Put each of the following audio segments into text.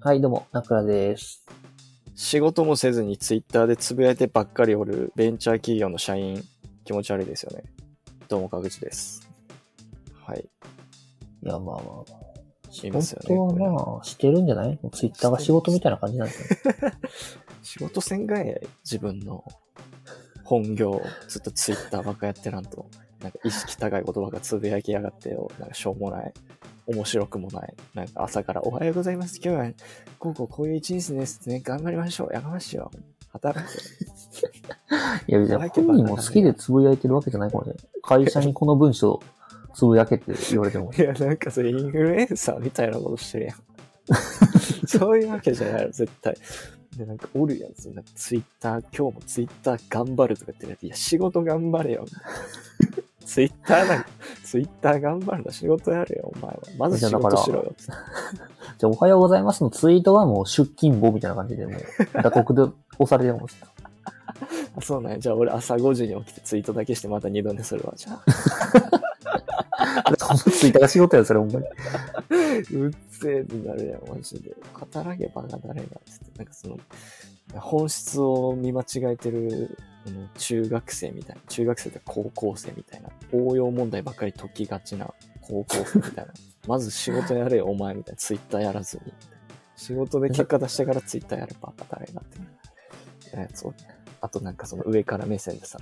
はい、どうも、なくらです。仕事もせずにツイッターでつぶやいてばっかりおるベンチャー企業の社員、気持ち悪いですよね。どうも、かぐちです。はい。いや、まあまあ。いますよね。本当はまあ、してるんじゃない？ツイッターが仕事みたいな感じなんですよ。仕事せんがえ、自分の本業、ずっとツイッターばっかやってらんと、なんか意識高い言葉がつぶやきやがってよ、なんかしょうもない。面白くもない。なんか朝からおはようございます。今日は、こうこうこういう一日ですね。頑張りましょう。やかましいよ。働け。いや、別に本人も好きでつぶやいてるわけじゃないかもしれない。会社にこの文章つぶやけって言われても。いや、なんかそれインフルエンサーみたいなことしてるやん。そういうわけじゃないよ、絶対。で、なんかおるやつ、なんかツイッター、今日もツイッター頑張るとか言ってるやつ、いや、仕事頑張れよ。ツイッターなんか、ツイッター頑張るの仕事やれよ、お前は。まず仕事しろよ。じゃあ、おはようございますのツイートはもう出勤簿みたいな感じで、もう、打刻で押されてるもんです。あ そうなんや。じゃあ俺朝5時に起きてツイートだけしてまた二度寝するわ、じゃあ。そのツイッターが仕事や、それ、ほんまに。うっせえってなるやん、マジで。働けばが誰がつって、なんかその、本質を見間違えてる、あの中学生みたいな、中学生って高校生みたいな、応用問題ばっかり解きがちな高校生みたいな。まず仕事やれよ、お前みたいな。ツイッターやらずに。仕事で結果出してからツイッターやれば誰がって。やつをあとなんかその上から目線でさ、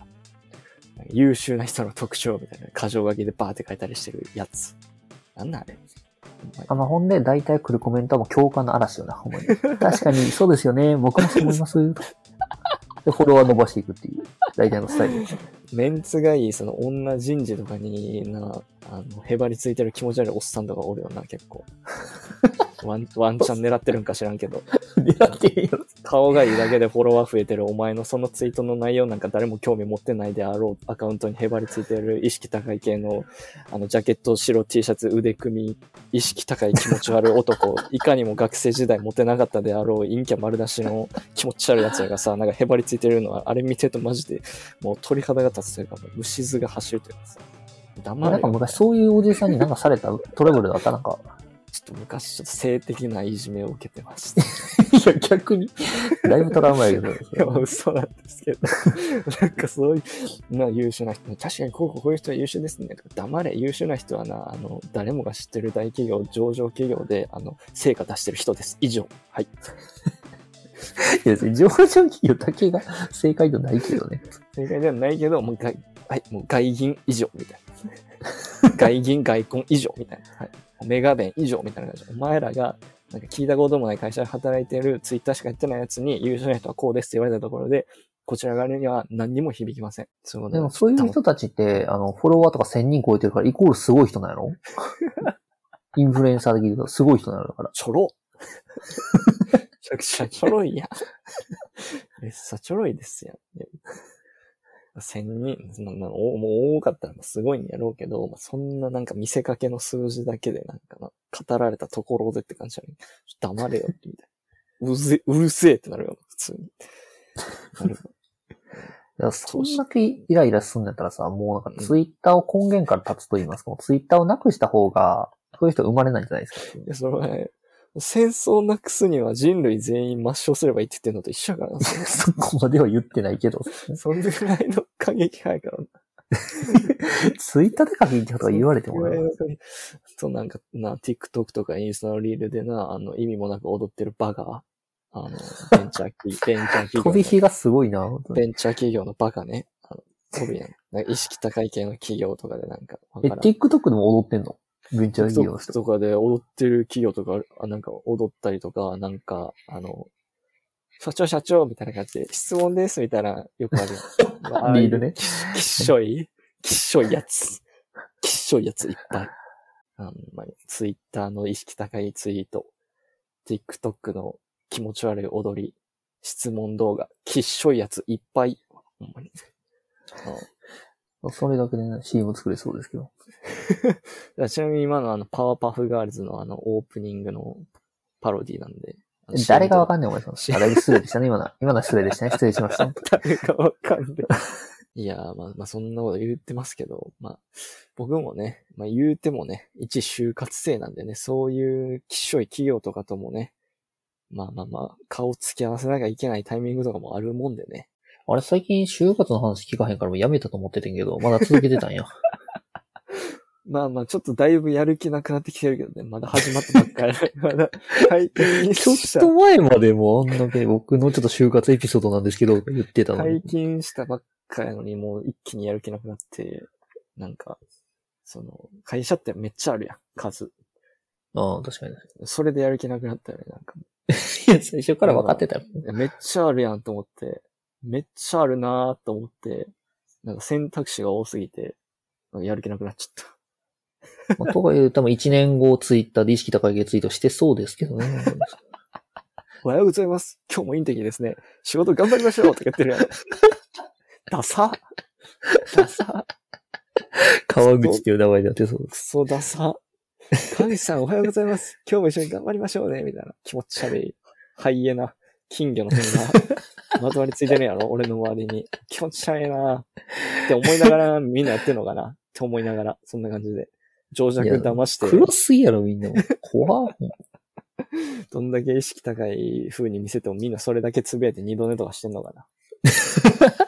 優秀な人の特徴みたいな、箇条書きでバーって書いたりしてるやつ。なんなあれあ、まあ、ほんで、大体来るコメントはもう共感の嵐よな、ほんまに。確かに、そうですよね。僕もそう思います。で、フォロワー伸ばしていくっていう、大体のスタイル。メンツがいい、その女人事とかにな、あの、へばりついてる気持ち悪いおっさんとかおるよな、結構。ワン、ワンチャン狙ってるんか知らんけど。狙ってよ。顔がいいだけでフォロワー増えてるお前のそのツイートの内容なんか誰も興味持ってないであろうアカウントにへばりついてる意識高い系の、あの、ジャケット、白 T シャツ、腕組み、意識高い気持ち悪い 男、いかにも学生時代モテなかったであろう陰キャ丸出しの気持ち悪いやつらがさ、なんかへばりついてるのは、あれ見てるとマジで、もう鳥肌が立つというか、もう虫図が走るというかさ、黙れ。なんか昔そういうおじさんになんかされたトラブルだった？なんか。ちょっと昔ちょっと性的ないじめを受けてました。いや、逆に。だいぶトラウマやけど。いや、まあ嘘なんですけど。なんかそういう、な、優秀な人、確かにこうこういう人は優秀ですね。黙れ、優秀な人はな、あの、誰もが知ってる大企業、上場企業で、あの、成果出してる人です。以上。はい。いや上場企業だけが正解じゃないけどね。正解ではないけど、もう外、はい、もう外銀以上みたいな。外銀、外婚以上みたいな。はい。メガ弁以上みたいな感じ。お前らが、なんか聞いたこともない会社で働いてるツイッターしかやってないやつに優秀な人はこうですって言われたところで、こちら側には何にも響きません。そうでもそういう人たちって、あの、フォロワーとか1000人超えてるから、イコールすごい人なんやろ？インフルエンサー的に言うとすごい人なのだから。ちょろ。めちゃくちゃちょろいやん。めっさちょろいですやん。千人、まあまあおもう多かったらすごいんやろうけど、まあ、そんななんか見せかけの数字だけでなんかな、語られたところでって感じじゃない？ちょっと黙れよってみたいな。うぜ、うるせえってなるよ、普通に。なるいやそんだけイライラすんだったらさ、もうなんかツイッターを根源から立つと言いますか、ツイッターをなくした方が、そういう人生まれないんじゃないですか。いや、それはね、戦争をなくすには人類全員抹消すればいいって言ってんのと一緒やからな。そこまでは言ってないけど、そんぐらいの過激派やからな。ツイッターで書きってことは言われてもな。そうなんかな、TikTok とかインスタのリールでな、あの、意味もなく踊ってるバカ。あの、ベンチャー企、ベンチャー企業の。飛び火がすごいな、ベンチャー企業のバカね。あの飛ぶやん。意識高い系の企業とかでなんか、わえ、TikTok でも踊ってんの？ベンチャー企業の TikTok 人。とかで踊ってる企業とかあなんか踊ったりとか、なんか、あの、社長社長みたいな感じで、質問ですみたいな、よくある。まあリールね。きっしょい、きっしょいやつ。きっしょいやついっぱい。あの、まあ、ツイッターの意識高いツイート、TikTok の気持ち悪い踊り、質問動画、きっしょいやついっぱい。ほんまに。あそれだけでね、CM 作れそうですけど。のちなみに今のあの、パワーパフガールズのあの、オープニングのパロディなんで。誰がわかんんないお前さん。あだいぶ失礼でしたね、今の。今のは失礼でしたね。失礼しました。誰がわかんない。いやー、まあ、まあ、そんなこと言ってますけど、まあ、僕もね、まあ言うてもね、一就活生なんでね、そういうきっしょい企業とかともね、まあまあまあ、顔つき合わせなきゃいけないタイミングとかもあるもんでね。あれ最近就活の話聞かへんからもうやめたと思っててんけど、まだ続けてたんや。まあまあ、ちょっとだいぶやる気なくなってきてるけどね。まだ始まったばっかり。まだ、ちょしたっと前までもあんだけ僕のちょっと就活エピソードなんですけど、言ってたの解に。禁したばっかやのに、もう一気にやる気なくなって、なんか、その、会社ってめっちゃあるやん、数。ああ、確かにね。それでやる気なくなったよね、なんか。いや、最初から分かってたよ。めっちゃあるやんと思って、めっちゃあるなーと思って、なんか選択肢が多すぎて、やる気なくなっちゃった。まあ、とはいえ、多分1年後ツイッターで意識高い系ツイートしてそうですけどね。おはようございます。今日もインテキですね。仕事頑張りましょうとか言ってるやん。ダサダサ川口っていう名前でやってそうでクソダサ川口さんおはようございます。今日も一緒に頑張りましょうね。みたいな気持ち悪い。ハイエナ、金魚の辺がまとわりついてるやろ？俺の周りに。気持ち悪いなって思いながら みんなやってんのかな？って思いながら、そんな感じで。情弱騙して、黒すぎやろ、みんなも。怖っ どんだけ意識高い風に見せてもみんなそれだけつぶやいて二度寝とかしてんのかな？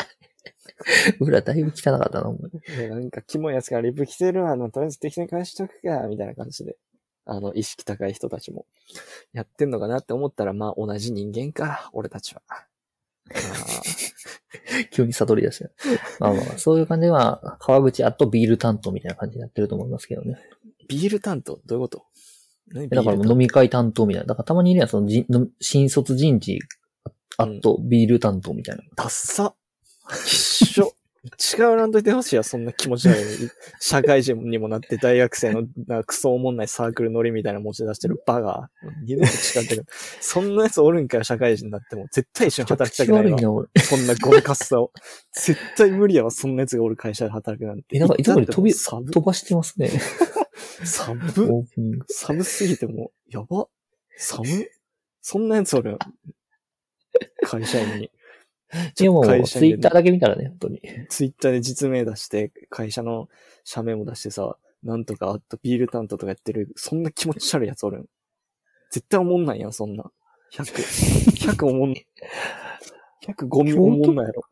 裏だいぶ汚かったな、お前でなんか、キモいやつがリプ来てるわ、あの、とりあえず適当に返しとくか、みたいな感じで。あの、意識高い人たちも、やってんのかなって思ったら、まあ、同じ人間か、俺たちは。あ 急に悟り出した。まあまあ、そういう感じでは、川口あとビール担当みたいな感じになってると思いますけどね。ービール担当？どういうこと？だから飲み会担当みたいな。だからたまにいるやん、その新卒人事、あうんとビール担当みたいな。当ダッサ一緒違うなんといてほしいよ、そんな気持ち悪い。社会人にもなって大学生の なんかクソおもんないサークルノリみたいな持ち出してるバカ。二度と誓ってる。そんなやつおるんかよ、社会人になっても。絶対一緒に働きたくないわ。そんなゴミカスさを。絶対無理やわ、そんなやつがおる会社で働くなんて。え、なんかいつもより飛び、寒飛ばしてますね。寒。寒すぎてもう、やば。寒そんなやつおる会社員に。いやもツイッターだけ見たらね、本当に。ツイッターで実名出して、会社の社名も出してさ、なんとかあとビール担当とかやってる、そんな気持ち悪いやつおるん。絶対思んないやん、そんな。100。100思ん、100ゴミ思んないやろ。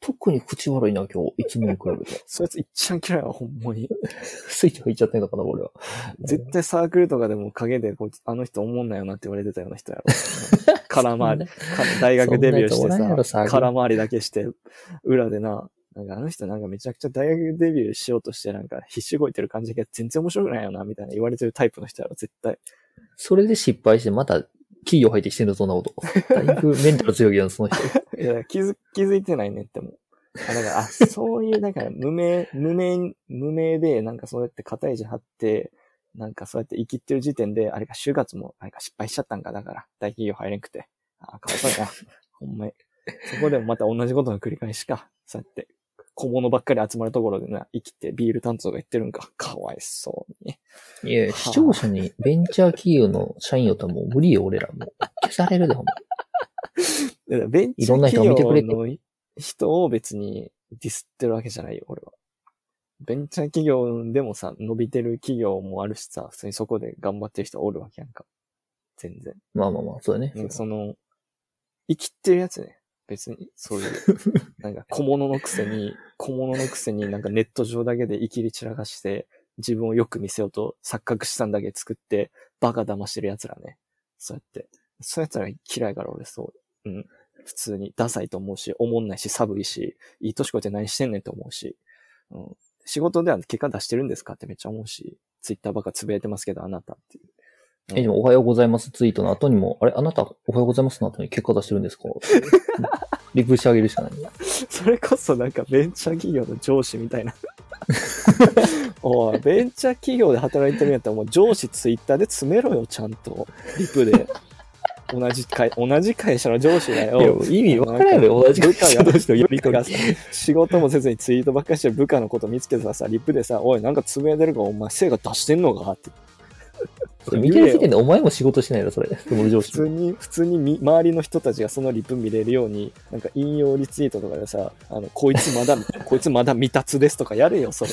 特に口悪いな、今日。いつもに比べて。そういついっちゃん嫌いわ、ほんまに。スイッチ入っちゃってんのかな、俺は。絶対サークルとかでも陰でこあの人思んないよなって言われてたような人やろ。空回り、か大学デビューしてさ、空回りだけして、裏でな、なんかあの人なんかめちゃくちゃ大学デビューしようとしてなんか必死動いてる感じが全然面白くないよな、みたいな言われてるタイプの人やろ、絶対。それで失敗して、また、企業入ってきてんの、そんなこと。だいぶメンタル強いやん、その人。いや、気づ、気づいてないねっても。あ、だから、あ、そういう、だから、無名、無名、無名で、なんかそうやって肩肘張って、なんかそうやって生きってる時点で、あれか、就活も、あれか失敗しちゃったんか、だから、大企業入れんくて。あ、かわいそうやな。ほんまに。そこでもまた同じことの繰り返しか。そうやって、小物ばっかり集まるところでな、生きてビール担当が言ってるんか。かわいそうにね。いや、視聴者にベンチャー企業の社員よったらもう無理よ、俺ら。もう消されるで、ほんま。ベンチャー企業の人を別にディスってるわけじゃないよ、俺は。ベンチャー企業でもさ、伸びてる企業もあるしさ、普通にそこで頑張ってる人おるわけやんか。全然。まあまあまあ、そうだね。うんその、生きってるやつね。別に、そういう、なんか小物のくせに、小物のくせになんかネット上だけで生きり散らかして、自分をよく見せようと錯覚したんだけ作って、バカ騙してる奴らね。そうやって。そういう奴ら嫌いから俺そう。うん。普通にダサいと思うし、思んないし、寒いし、いい年こいて何してんねんと思うし、うん。仕事では結果出してるんですかってめっちゃ思うし、ツイッターばっかつぶやいてますけど、あなたっていう。え、でも、おはようございますツイートの後にも、あれ、あなた、おはようございますの後に結果出してるんですか？リプしてあげるしかない。それこそなんかベンチャー企業の上司みたいな。おい、ベンチャー企業で働いてるんやったらもう上司ツイッターで詰めろよ、ちゃんと。リプで。同じ会、同じ会社の上司だいやよ。意味わからんやろ、同じ会社の呼び部下がかけ。さ仕事もせずにツイートばっかりしてる部下のこと見つけてさ、リプでさ、おい、なんかつぶやいてるからお前成果出してんのか？って。見てる時点でお前も仕事しないの、それ。普通。に、普通にみ周りの人たちがそのリプ見れるように、なんか引用リツイートとかでさ、あの、こいつまだ、こいつまだ未達ですとかやれよ、それ。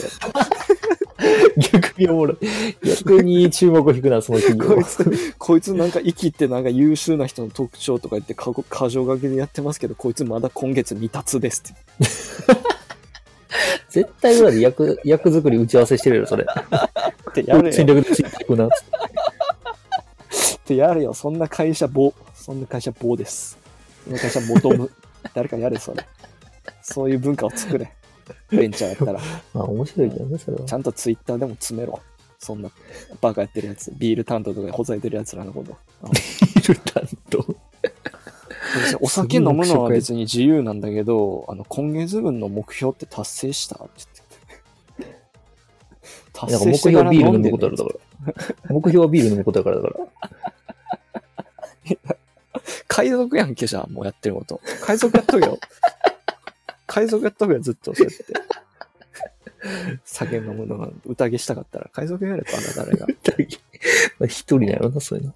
逆におもろい。逆に注目を引くな、その企業こい。つ、こいつなんか生きってなんか優秀な人の特徴とか言って過過剰書きでやってますけど、こいつまだ今月未達ですって。絶対裏で役、役作り打ち合わせしてるよ、それ。ってやれよ。戦略でついていくな、つって。やれよ。そんな会社棒。そんな会社棒です。そんな会社求む。誰かやれ、それ。そういう文化を作れ。ベンチャーやったら。まあ面白いけどね、それはち。ゃんとツイッターでも詰めろ。そんなバカやってるやつ。ビール担当とかでほざいてるやつらのこと。いる担当。お酒飲むのは別に自由なんだけど、あの、今月分の目標って達成した？って言ってて。達成してから標はビール飲むことあるだから。目標はビール飲むことだからだから。海賊やんけじゃん、もうやってること。海賊やっとけよ。海賊やっとけよ、ずっとそうやって。酒飲むのが宴したかったら、海賊やればな、誰が。まあ一人なのな、そういうの。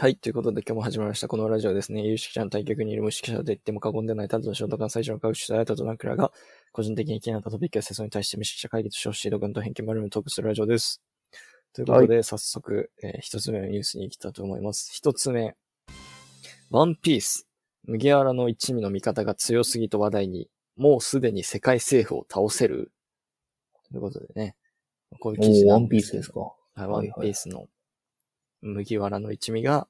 はい。ということで今日も始まりました。このラジオはですね、有識者の対局にいる無識者と言っても過言でないただのショート関西上の各種あたとナクラが、個人的に気になったトピックや世相に対して無識者会議と称し、独断と偏見丸めトークするラジオです。ということで、早速、えー一つ目のニュースに行きたいと思います。一つ目。ワンピース。麦わらの一味の味方が強すぎと話題に、もうすでに世界政府を倒せる？ということでね。こういう記事ワンピースですか。はい、ワンピースの麦わらの一味が、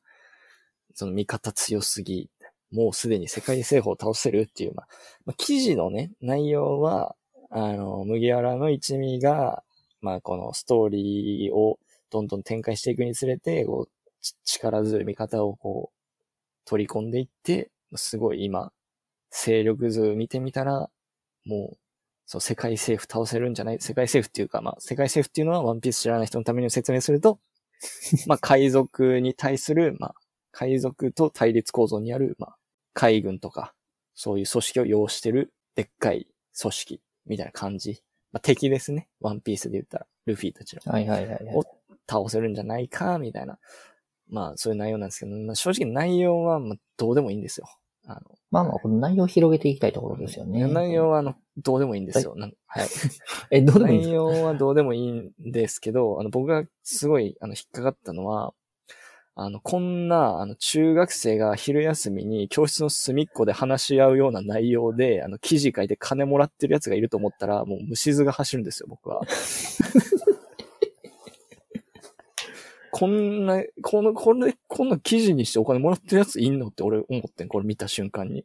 その味方強すぎ、もうすでに世界政府を倒せるっていう、まあ、まあ、記事のね、内容は、あの、麦わらの一味が、まあ、このストーリーをどんどん展開していくにつれて、こう、ち力強い味方をこう、取り込んでいって、すごい今、勢力図見てみたら、もう、そう、世界政府倒せるんじゃない世界政府っていうか、まあ、世界政府っていうのはワンピース知らない人のために説明すると、まあ、海賊に対する、まあ、海賊と対立構造にある、まあ、海軍とか、そういう組織を要してる、でっかい組織、みたいな感じ。まあ、敵ですね。ワンピースで言ったら、ルフィたちの。はいはいはいはい。お倒せるんじゃないか、みたいな。まあ、そういう内容なんですけど、まあ、正直内容は、まあ、どうでもいいんですよ。あの、まあまあ、この内容を広げていきたいところですよね。内容は、あの、どうでもいいんですよ。なんはい。え、どうでもいい 内容はどうでもいいんですけど、あの、僕がすごい、あの、引っかかったのは、あの、こんな、あの、中学生が昼休みに教室の隅っこで話し合うような内容で、あの、記事書いて金もらってるやつがいると思ったら、もう虫図が走るんですよ、僕は。こんな、この、これ、こんな記事にしてお金もらってるやついんのって俺思ってん、これ見た瞬間に。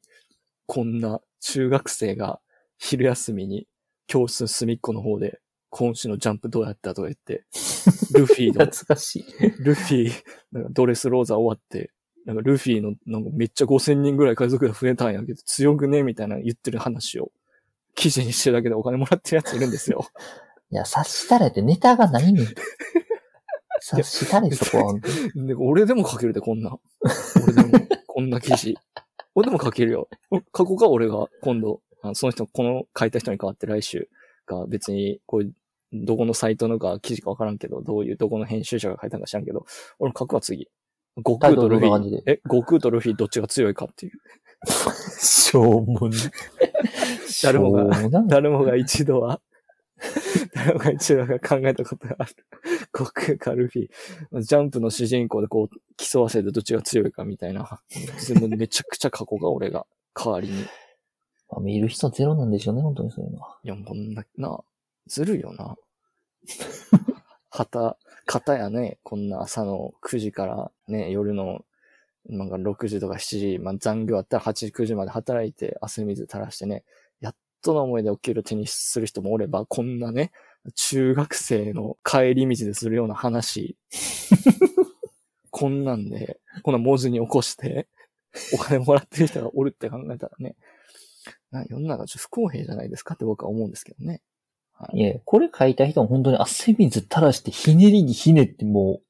こんな中学生が昼休みに教室の隅っこの方で、今週のジャンプどうやったとか言って、ルフィの懐かしい。ルフィ、なんかドレスローザ終わって、なんかルフィのなんかめっちゃ5000人ぐらい海賊が増えたんやけど強くねみたいな言ってる話を記事にしてるだけでお金もらってるやついるんですよ。いや、察したれってネタがな いねん。察したれ、そこは。で俺でも書けるで、こんな。俺でも、こんな記事。俺でも書けるよ。書こうか、俺が今度、あその人、この書いた人に代わって来週が別に、こうどこのサイトのか記事かわからんけど、どういう、どこの編集者が書いたんか知らんけど、俺も書くわ、次。悟空とルフィえ、悟空とルフィどっちが強いかっていう。しょうもない。誰もが。誰もが一度は、誰もが一度は考えたことがある。悟空かルフィ。ジャンプの主人公でこう、競わせてどっちが強いかみたいな。めちゃくちゃ過去が俺が代わりに。いまあ見る人ゼロなんでしょうね、本当にそういうのは。や、こんな、な、ずるいよな。旗、旗やね、こんな朝の9時からね、夜のなんか6時とか7時、まあ残業あったら8時、9時まで働いて汗水垂らしてね、やっとの思いでお給料手にする人もおれば、こんなね、中学生の帰り道でするような話、こんなんで、こんな文字に起こして、お金もらってる人がおるって考えたらね、な世の中ちょっと不公平じゃないですかって僕は思うんですけどね。いや、これ書いた人は本当に汗水垂らしてひねりにひねってもう、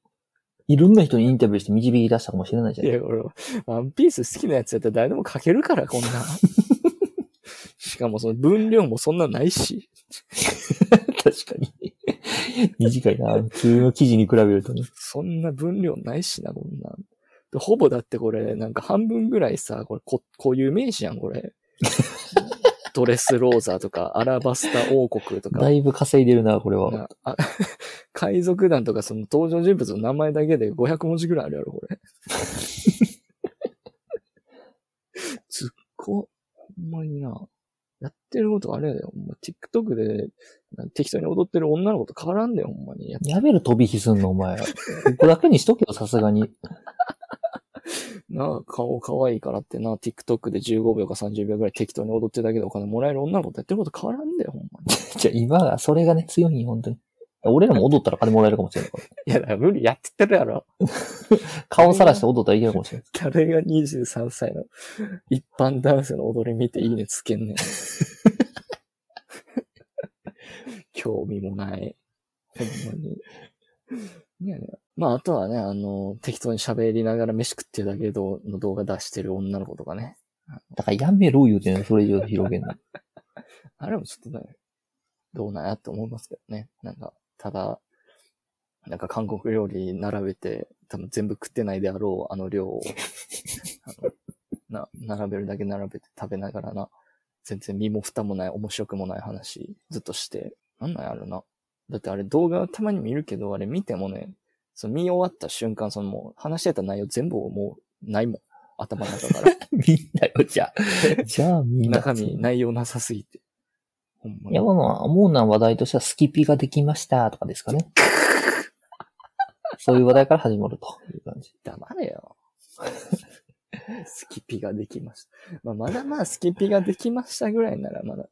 いろんな人にインタビューして導き出したかもしれないじゃん。いや、俺、ワンピース好きなやつやったら誰でも書けるから、こんな。しかもその分量もそんなないし。確かに。短いな。普通の記事に比べるとね。そんな分量ないしな、こんなほぼだってこれ、なんか半分ぐらいさ、これ、こ、こういう名詞やん、これ。ドレスローザとか、アラバスタ王国とかだ、いぶ稼いでるな、これは。海賊団とかその登場人物の名前だけで500文字ぐらいあるやろ、これ。ずっこ、ほんまにな。やってることあれやで、ほんま TikTok で適当に踊ってる女の子と変わらんでよ、ほんまに。やめろ、飛び火すんの、お前。ここだけにしとけよ、さすがに。なあ、顔可愛いからってな、TikTok で15秒か30秒ぐらい適当に踊ってるだけでお金もらえる女の子とやってること変わらんだよ、ほんまに。じゃあ今が、それがね、強いんよ、本当に。俺らも踊ったら金もらえるかもしれないから。いや、だから無理やってるやろ。顔さらして踊ったらいけるかもしれない。誰が23歳の一般男性の踊り見ていいねつけんねん。興味もない。ほんまに。いやね。まあ、あとはね、あの、適当に喋りながら飯食ってるだけの動画出してる女の子とかね。だからやめろ言うてんの、それ以上広げんの。あれもちょっとね、どうなんやって思いますけどね。なんか、ただ、なんか韓国料理並べて、多分全部食ってないであろう、あの量を、な、並べるだけ並べて食べながらな、全然身も蓋もない、面白くもない話、ずっとして、なんなんやろな。だってあれ動画たまに見るけど、あれ見てもね、その見終わった瞬間、そのもう話してた内容全部もうないもん。頭の中から。みんなよ、じゃあ。じゃあみんな。中身、内容なさすぎて。ほんまにいや、まあまあ、主な話題としてはスキピができましたとかですかね。そういう話題から始まるという感じ。黙れよ。スキピができました。まあ、まだまあ、スキピができましたぐらいならまだ、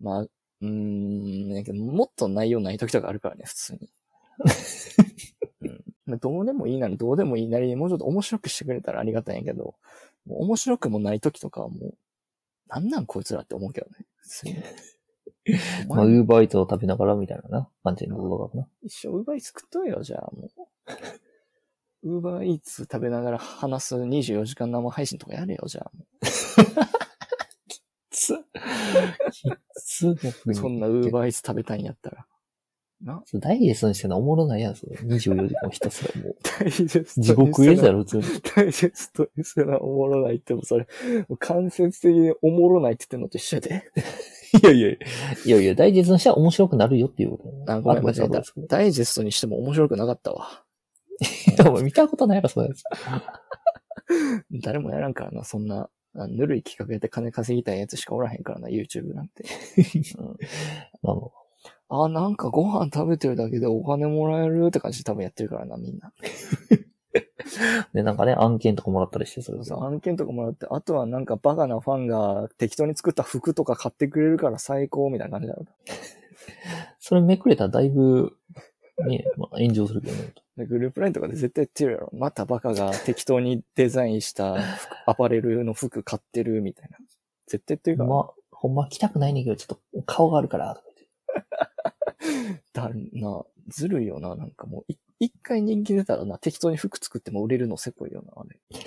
まあ、うーん、だけどもっと内容ない時とかあるからね、普通に。うんまあ、どうでもいいならどうでもいいなりにもうちょっと面白くしてくれたらありがたいんやけど、もう面白くもない時とかはもう、なんなんこいつらって思うけどね。普通にお まあ、ウ前ーバーイーツを食べながらみたいなな、感じの動画かな。一生ウーバーイーツ食っといよ、じゃあもう。ウーバーイーツ食べながら話す24時間生配信とかやれよ、じゃあもつ、きつ、逆う。にそんなウーバーイーツ食べたいんやったら。なダイジェストにしてんのおもろないやん、それ。24時間ひたすらもう。ダイジェストに地獄絵図やろ、普通に。ダイジェストにすらおもろないってもそれ、もう間接的におもろないって言ってんのと一緒やで。いやいやいやいや、ダイジェストにしたら面白くなるよっていうことあ、ごめん、間違えたあくまでそうです。ダイジェストにしても面白くなかったわ。いや、見たことないやろ、そういうやつ。誰もやらんからな、そんな、あぬるい企画やって金稼ぎたいやつしかおらへんからな、YouTube なんて。う んまあまああ、なんかご飯食べてるだけでお金もらえるって感じで多分やってるからな、みんな。で、なんかね、案件とかもらったりして、それでそう案件とかもらって、あとはなんかバカなファンが適当に作った服とか買ってくれるから最高みたいな感じだろ。それめくれたらだいぶ、ね、まあ、炎上するけどね。でグループラインとかで絶対言ってるやろ。またバカが適当にデザインした服 アパレルの服買ってるみたいな。絶対言ってるから。まあ、ほんま来たくないねんけど、ちょっと顔があるから、と かだな、ずるいよな、なんかもう、い一回人気出たらな、適当に服作っても売れるのせこいよな、あれ。言っ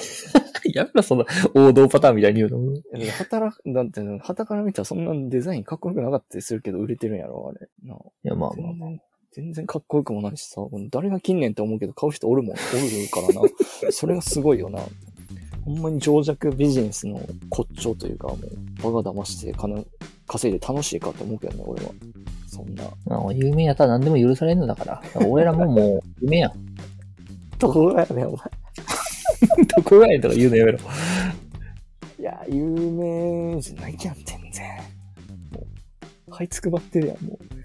て。やめろ、その王道パターンみたいに言うの。働く、だって、旗から見たらそんなデザインかっこよくなかったりするけど売れてるんやろ、あれ。ないや、まあまあ全。然、全然かっこよくもないしさ、誰が近年って思うけど買う人おるもん、おるからな。それがすごいよな。ほんまに情弱ビジネスの骨頂というか、もう、バカ騙して金稼いで楽しいかと思うけどね、俺は。そんな。まあ、有名やったら何でも許されるのだから。ら俺らももう、夢やん。どこがやねん、お前。どこがやんとか言うのやめろ。いや、有名じゃないやん、全然。もう、這いつくばってるやん、もう。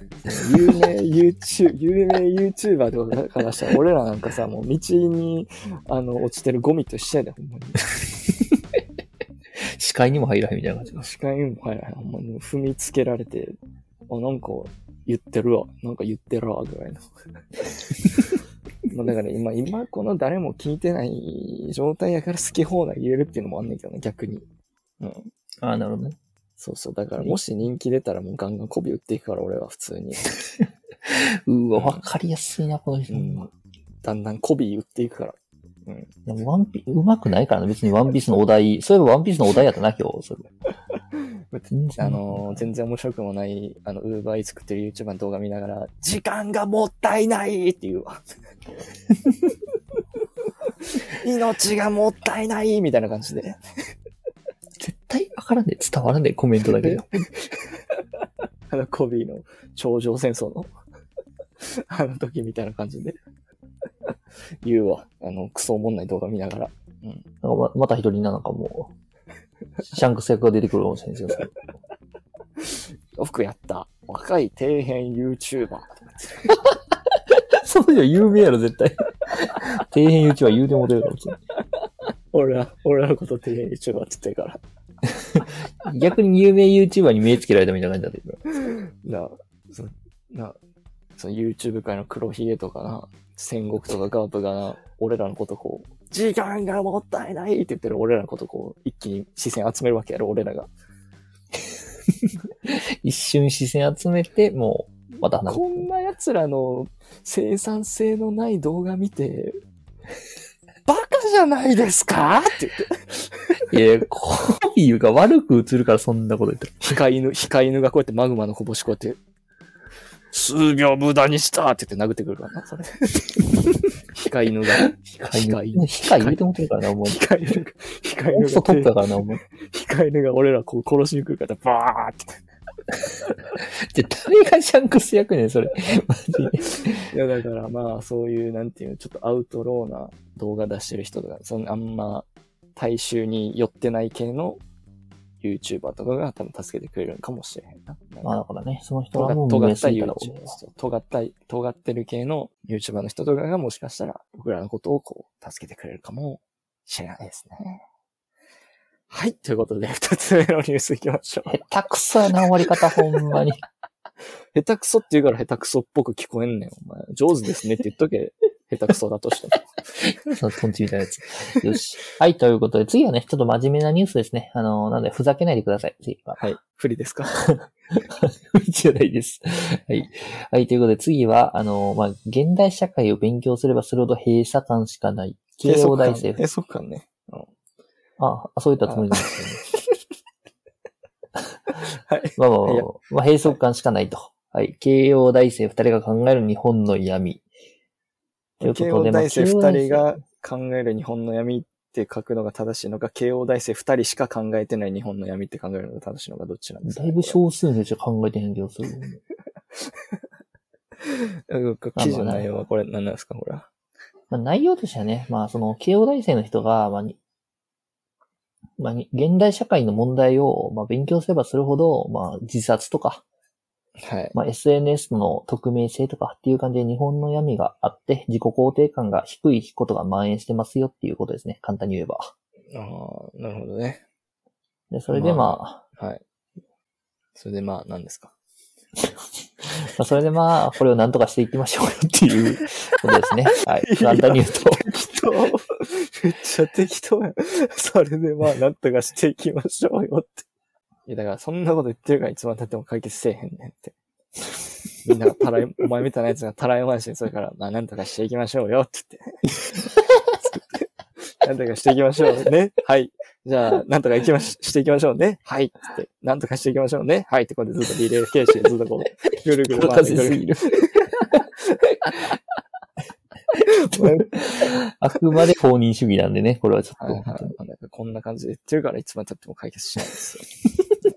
有名 YouTube、有名 YouTuber とかからしたら、俺らなんかさ、もう道に、あの、落ちてるゴミと一緒やで、ほんまに。視界にも入らへんみたいな感じ。視界にも入らへん、ほんまに。踏みつけられて、あ、なんか言ってるわ。なんか言ってるわ、ぐらいの。まあだから今、今この誰も聞いてない状態やから好き放題言えるっていうのもあんねんけどね、逆に。うん。ああ、なるほどね。そうそう。だからもし人気出たらもうガンガン媚び打っていくから、俺は普通に。うわ、わかりやすいな、この人。うん。だんだん媚び打っていくから。うん。でもワンピ、うまくないからね、別にワンピースのお題。そういえばワンピースのお題やったな、今日。それ あのー全然面白くもない、あの、ウーバーイーツ作ってる YouTuber の動画見ながら、時間がもったいないって言うわ。命がもったいないみたいな感じで。絶対わからんで、伝わらんで、コメントだけで。あの、コビーの頂上戦争の、あの時みたいな感じで。言うわ。あの、クソおもんない動画見ながら。うん。なんかままた一人なんかもう、シャンクス役が出てくるかもしれないですよ。よくやった。若い底辺 YouTuber とかその人有名やろ、絶対。底辺 YouTuber 言うてもてるかもしれない。俺ら、俺らのこと底辺 YouTuber って言ってるから。逆に有名 YouTuber に目つけられたみたいな感じだったけど。な、そな、その YouTube 界の黒ひげとかな、戦国とかガープがな、俺らのことこう、時間がもったいないって言ってる俺らのことこう、一気に視線集めるわけやろ、俺らが。一瞬視線集めて、もう、また話こんな奴らの生産性のない動画見て、バカじゃないですか？って言って、いや、コビーが悪く映るからそんなこと言ってる。控え犬、控え犬がこうやってマグマのこぼしこうやって、数秒無駄にしたって言って殴ってくるからな、それ。控え犬が。控え犬。控え入れてもてるからな、お前。が、控えホ犬がストトップだからな、お前。控え犬が俺らこう殺しに来るから、バーって。じゃ、誰がシャンクス役ねん、それ。マジで。いや、だからまあ、そういう、なんていうの、ちょっとアウトローな動画出してる人とか、そのあんま大衆に寄ってない系の YouTuber とかが多分助けてくれるのかもしれへんな。まあだからね、その人はもう尖った無名すぎたら YouTube、そう尖った、尖ってる系の YouTuber の人とかがもしかしたら僕らのことをこう、助けてくれるかもしれないですね。はい。ということで、二つ目のニュース行きましょう。下手くそやな、終わり方、ほんまに。下手くそって言うから下手くそっぽく聞こえんねん。お前、上手ですねって言っとけ。下手くそだとしても。そのトンチみたいなやつ。よし。はい、ということで、次はね、ちょっと真面目なニュースですね。あの、なんで、ふざけないでください。次は。はい。不利ですか？じゃないです。はい。はい、ということで、次は、あの、まあ、現代社会を勉強すればするほど閉鎖感しかない。慶応大生。閉塞感ね。うんあ、あそういったつもりなんですはい。けど、ね。まあまあまあいやまあ、閉塞感しかないと。はい。慶応大生二人が考える日本の闇。ということで、慶応大生二まあ人が考える日本の闇って書くのが正しいのか、慶応大生二人しか考えてない日本の闇って考えるのが正しいのか、どっちなんですか、だいぶ少数の人考えてへん気がする。うん記事の内容はこれ何なんですか、これは？まあ、内容としてはね、まあ、その、慶応大生の人が、まあ、にまあ、に現代社会の問題を、まあ、勉強すればするほど、まあ、自殺とか、はい。まあ、SNS の匿名性とかっていう感じで日本の闇があって、自己肯定感が低いことが蔓延してますよっていうことですね。簡単に言えば。ああ、なるほどね。で、それでまあ、はい。それでまあ、何ですか？まあ、それでまあ、これを何とかしていきましょうよっていうことですね。はい。簡単に言うと。適当。めっちゃ適当や。それでまあ、なんとかしていきましょうよって。いや、だからそんなこと言ってるからいつまで経っても解決せえへんねんって。みんながたらい、お前みたいなやつがたらい回しにするから、まあ、なんとかしていきましょうよって言って。なんとかしていきましょうね。はい。じゃあ、なんとかいきまし、していきましょうね。はい。つって、なんとかしていきましょうね。はい。ってこれでずっとリレー形式でずっとこう、ぐるぐる回ってくる。すぎる。あくまで公認主義なんでね、これはちょっと。はいはい。なんかこんな感じで言ってるからいつまで経っても解決しないんですよ。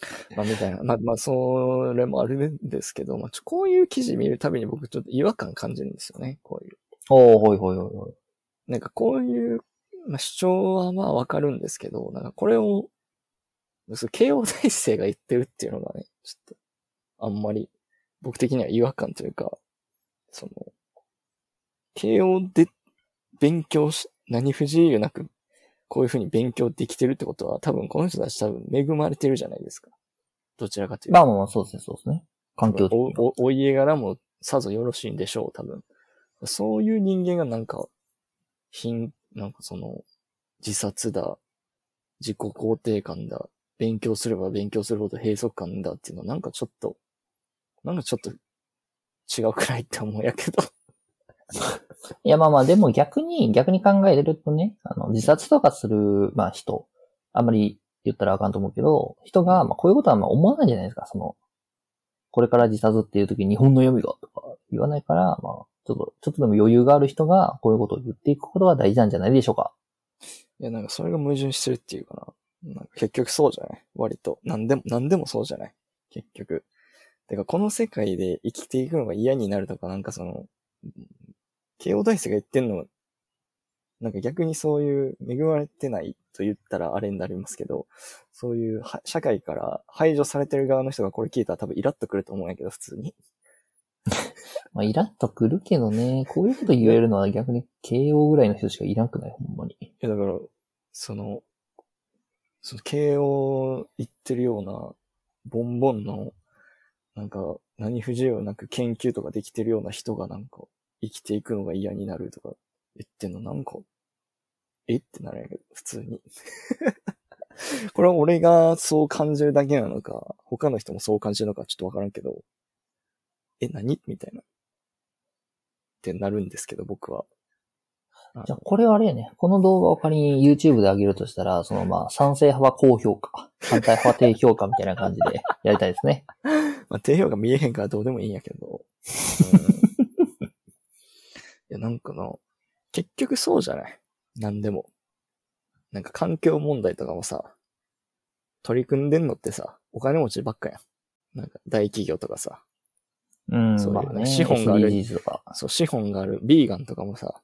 まあ、みたいな。まあ、まあ、それもあるんですけど、まあ、ちょこういう記事見るたびに僕ちょっと違和感感じるんですよね。こういう。おー、ほいほいほいほい。なんかこういう、まあ、主張はまあわかるんですけど、なんかこれを、慶応大生が言ってるっていうのがね、ちょっと、あんまり、僕的には違和感というか、その、慶応で勉強し、何不自由なく、こういうふうに勉強できてるってことは、多分この人たち多分恵まれてるじゃないですか。どちらかというと。まあまあまあ、そうですね、そうですね。環境お、お、お家柄もさぞよろしいんでしょう、多分。そういう人間がなんか、貧、なんかその、自殺だ、自己肯定感だ、勉強すれば勉強するほど閉塞感だっていうのはなんかちょっと、なんかちょっと違うくらいって思うやけど。いや、まあまあ、でも逆に、逆に考えるとね、あの、自殺とかする、まあ人、あんまり言ったらあかんと思うけど、人が、まあこういうことはまあ思わないじゃないですか、その、これから自殺っていう時に日本の読みがとか言わないから、まあ、ちょっと、ちょっとでも余裕がある人がこういうことを言っていくことが大事なんじゃないでしょうか。いや、なんかそれが矛盾してるっていうかな。なんか結局そうじゃない？割と。何でも、何でもそうじゃない？結局。てか、この世界で生きていくのが嫌になるとか、なんかその、慶応大生が言ってんの、なんか逆にそういう恵まれてないと言ったらあれになりますけど、そういう社会から排除されてる側の人がこれ聞いたら多分イラッとくると思うんやけど、普通に。まあ、イラッとくるけどね、こういうこと言えるのは逆に慶応ぐらいの人しかいらんくない、ほんまに。いや、だから、その、その、慶応行ってるような、ボンボンの、なんか、何不自由なく研究とかできてるような人がなんか、生きていくのが嫌になるとか言ってんの、なんか、えってなるんやけど、普通に。これは俺がそう感じるだけなのか、他の人もそう感じるのかちょっとわからんけど、え、何みたいな。ってなるんですけど、僕は。じゃあ、これはあれやね。この動画を仮に YouTube で上げるとしたら、そのまあ、賛成派は高評価、反対派は低評価みたいな感じでやりたいですね。まあ、低評価見えへんからどうでもいいんやけど。うん、いや、なんかな、結局そうじゃない？何でも。なんか環境問題とかもさ、取り組んでんのってさ、お金持ちばっかやん。なんか大企業とかさ。うん、そういうまあね。資本がある SDGs とか。そう、資本がある、ビーガンとかもさ、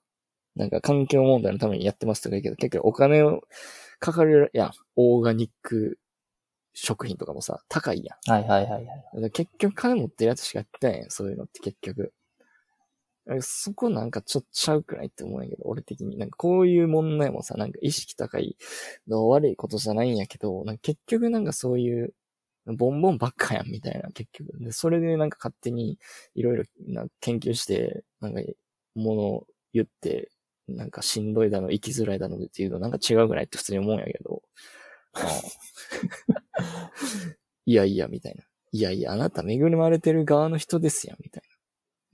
なんか環境問題のためにやってますとか言うけど、結局お金をかかるやん。オーガニック食品とかもさ、高いやん。はいはいはいはい。結局金持ってるやつしかやってないやん、そういうのって結局。そこなんかちょっとちゃうくないって思うんやけど、俺的に。なんかこういう問題もさ、なんか意識高いの悪いことじゃないんやけど、なんか結局なんかそういう、ボンボンばっかやん、みたいな、結局。で、それでなんか勝手にいろいろな研究して、なんか、ものを言って、なんかしんどいだの、生きづらいだのっていうのなんか違うぐらいって普通に思うんやけど。いやいや、みたいな。いやいや、あなた恵まれてる側の人ですやん、みたいな。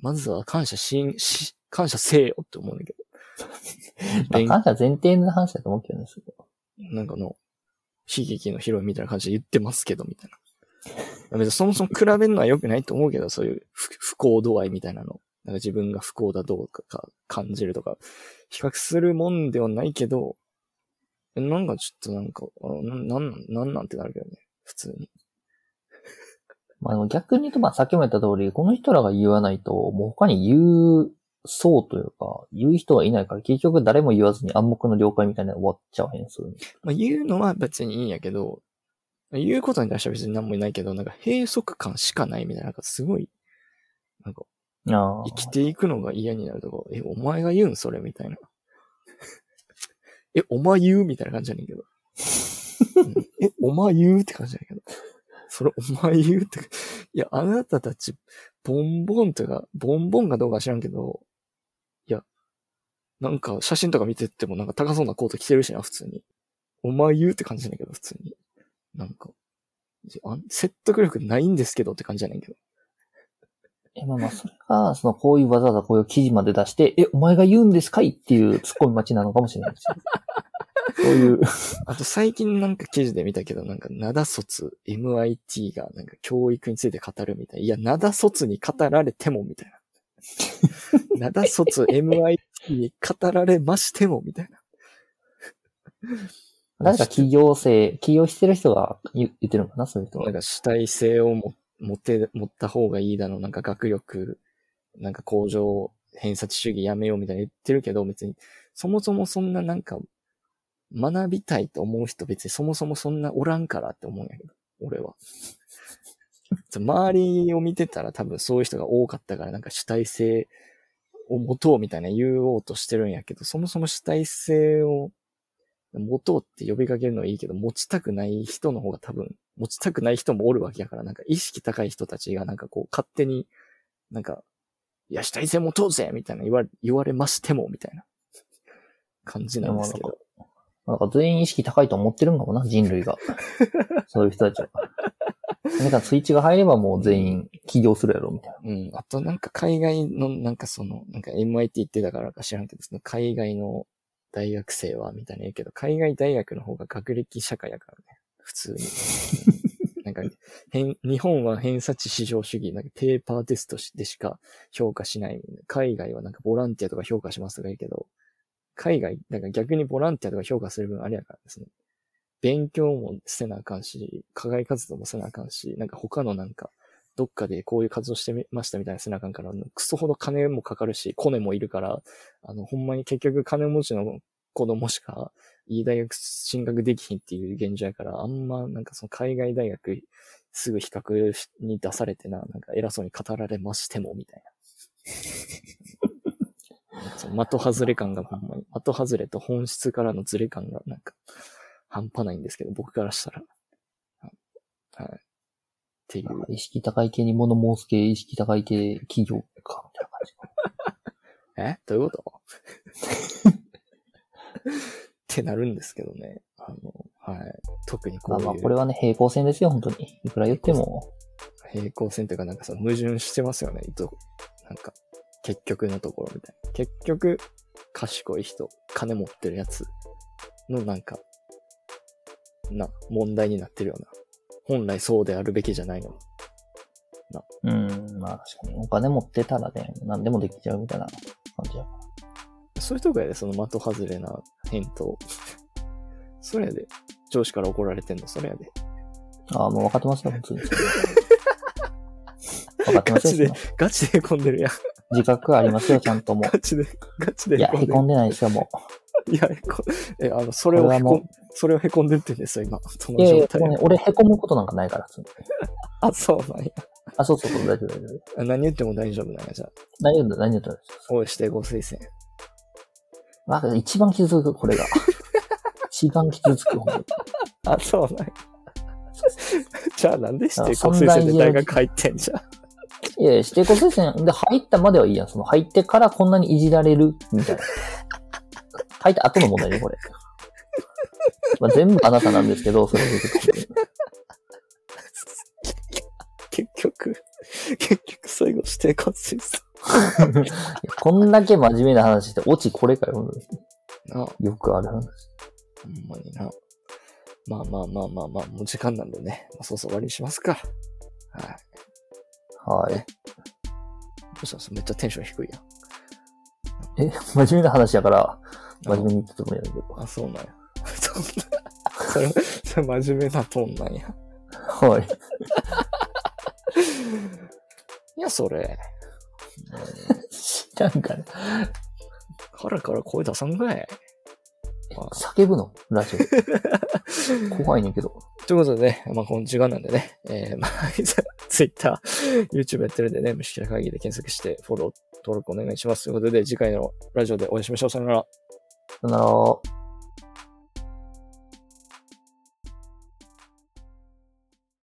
まずは感謝し、し、感謝せえよって思うんだけど。まあ、感謝前提の話だと思うけどね、それはなんかの、悲劇のヒロインみたいな感じで言ってますけど、みたいな。別にそもそも比べるのは良くないと思うけど、そういう不不幸度合いみたいなの。なんか自分が不幸だどうかか感じるとか、比較するもんではないけど、なんかちょっとなんか、あななんなん、なんなんてなるけどね。普通に。まあ逆に言うと、まあさっきも言った通り、この人らが言わないと、もう他に言うそうというか、言う人はいないから、結局誰も言わずに暗黙の了解みたいなの終わっちゃうへんする。まあ言うのは別にいいんやけど、言うことに対しては別に何もないけど、なんか閉塞感しかないみたいな、なんかすごい、なんか。生きていくのが嫌になるとか、え、お前が言うんそれみたいな。え、お前言うみたいな感じじゃねんけど。うんえ、お前言うって感じじゃねんけど。それお前言うって。いや、あなたたち、ボンボンとか、ボンボンかどうか知らんけど、いや、なんか写真とか見てってもなんか高そうなコート着てるしな、普通に。お前言うって感じじゃねんけど、普通に。なんか、あ説得力ないんですけどって感じじゃねんけど。え、まあまあ、それが、その、こういうわざわざこういう記事まで出して、え、お前が言うんですかいっていう突っ込み待ちなのかもしれないですよ。そういう、あと最近なんか記事で見たけど、なんか、灘卒 MIT がなんか教育について語るみたいな。いや、灘卒に語られてもみたいな。灘卒 MIT に語られましてもみたいな。誰か企業性、起業してる人が言言ってるのかな、そういう人はなん。か主体性をも持って、持った方がいいだの、なんか学力、なんか向上、偏差値主義やめようみたいな言ってるけど、別に、そもそもそんななんか、学びたいと思う人別にそもそもそんなおらんからって思うんやけど、俺は。周りを見てたら多分そういう人が多かったから、なんか主体性を持とうみたいな言おうとしてるんやけど、そもそも主体性を持とうって呼びかけるのはいいけど、持ちたくない人の方が多分、持ちたくない人もおるわけやから、なんか意識高い人たちがなんかこう勝手に、なんか、いや、主体性持とうぜみたいな言われ、言われましても、みたいな感じなんですけど。なんか全員意識高いと思ってるんかもな、人類が。そういう人たちは。なんかスイッチが入ればもう全員起業するやろ、みたいな。うん。あとなんか海外の、なんかその、なんか MIT 行ってたからか知らんけど、その海外の大学生は、みたいな言うけど、海外大学の方が学歴社会やからね。普通に。なんか、変、日本は偏差値至上主義、なんかペーパーテストでしか評価しない。海外はなんかボランティアとか評価しますとか言うけど、海外、なんか逆にボランティアとか評価する分あれやからですね。勉強もせなあかんし、課外活動もせなあかんし、なんか他のなんか、どっかでこういう活動してみましたみたいなせなあから、クソほど金もかかるし、コネもいるから、あの、ほんまに結局金持ちの子供しかいい大学進学できひんっていう現状やから、あんまなんかその海外大学すぐ比較に出されてな、なんか偉そうに語られましても、みたいな。的外れ感がほんまに、的外れと本質からのズレ感がなんか半端ないんですけど、僕からしたら。はい。っていう。意識高い系に物申す系、意識高い系企業か、みたいな感じ。え？どういうこと？ってなるんですけどね。あの、はい。特にこまあういう。まあ、これはね、平行線ですよ、本当に。いくら言っても。平行線というかなんかさ、矛盾してますよね。糸なんか、結局のところみたいな。結局、賢い人、金持ってるやつのなんか、な、問題になってるような。本来そうであるべきじゃないの。うん、まあ確かに。お金持ってたらね、何でもできちゃうみたいな感じやかそういうとこやで、その的外れな返答。それやで。上司から怒られてんの、それやで。ら。ああ、もう分かってますよ、普通に。分かってますよガチで。、ガチで凹んでるやん。自覚ありますよ、ちゃんともガチで、ガチう。いや、で凹んでる。へこんでないですよ、もいや、え、あの、それをへこ、んそれをへこんでってんですよ、今。そのう。いやいや、ね、俺へこむことなんかないから。あ、そうなんや。あ、そうそうそう、大丈夫、大丈夫。あ何言っても大丈夫なんや、じゃあ。何言うんだ、何言うんだ。おい、してご推薦。まあ、一番傷つく、これが。一番傷つく、あ、そうなんや。じゃあ、なんでしてあご推薦で大学入ってんじゃん。いやいや、指定校推薦で入ったまではいいやん。その入ってからこんなにいじられる？みたいな。入った後の問題ね、これ。まあ、全部あなたなんですけど、それ結局、結局最後指定校推薦。こんだけ真面目な話して、オチこれかよ。よくある話。ほんまにな。まあまあまあまあまあ、もう時間なんでね。まあ、そうそう終わりにしますか。はい。はい。どうしたんですめっちゃテンション低いやん。え、真面目な話やから、真面目に言ったつもりやけど。あ、そうなんや。そんな、それ、それ真面目なトーンなんや。はい。いや、それ。知らんから。腹から声出さんかい。あ叫ぶの？ラジオ。怖いねんけど。ということでね、まあ、この時間なんでね、えー、まあ、Twitter、YouTube やってるんでね、虫キラ会議で検索して、フォロー、登録お願いします。ということで、次回のラジオでお会いしましょう。さよなら。さよなら。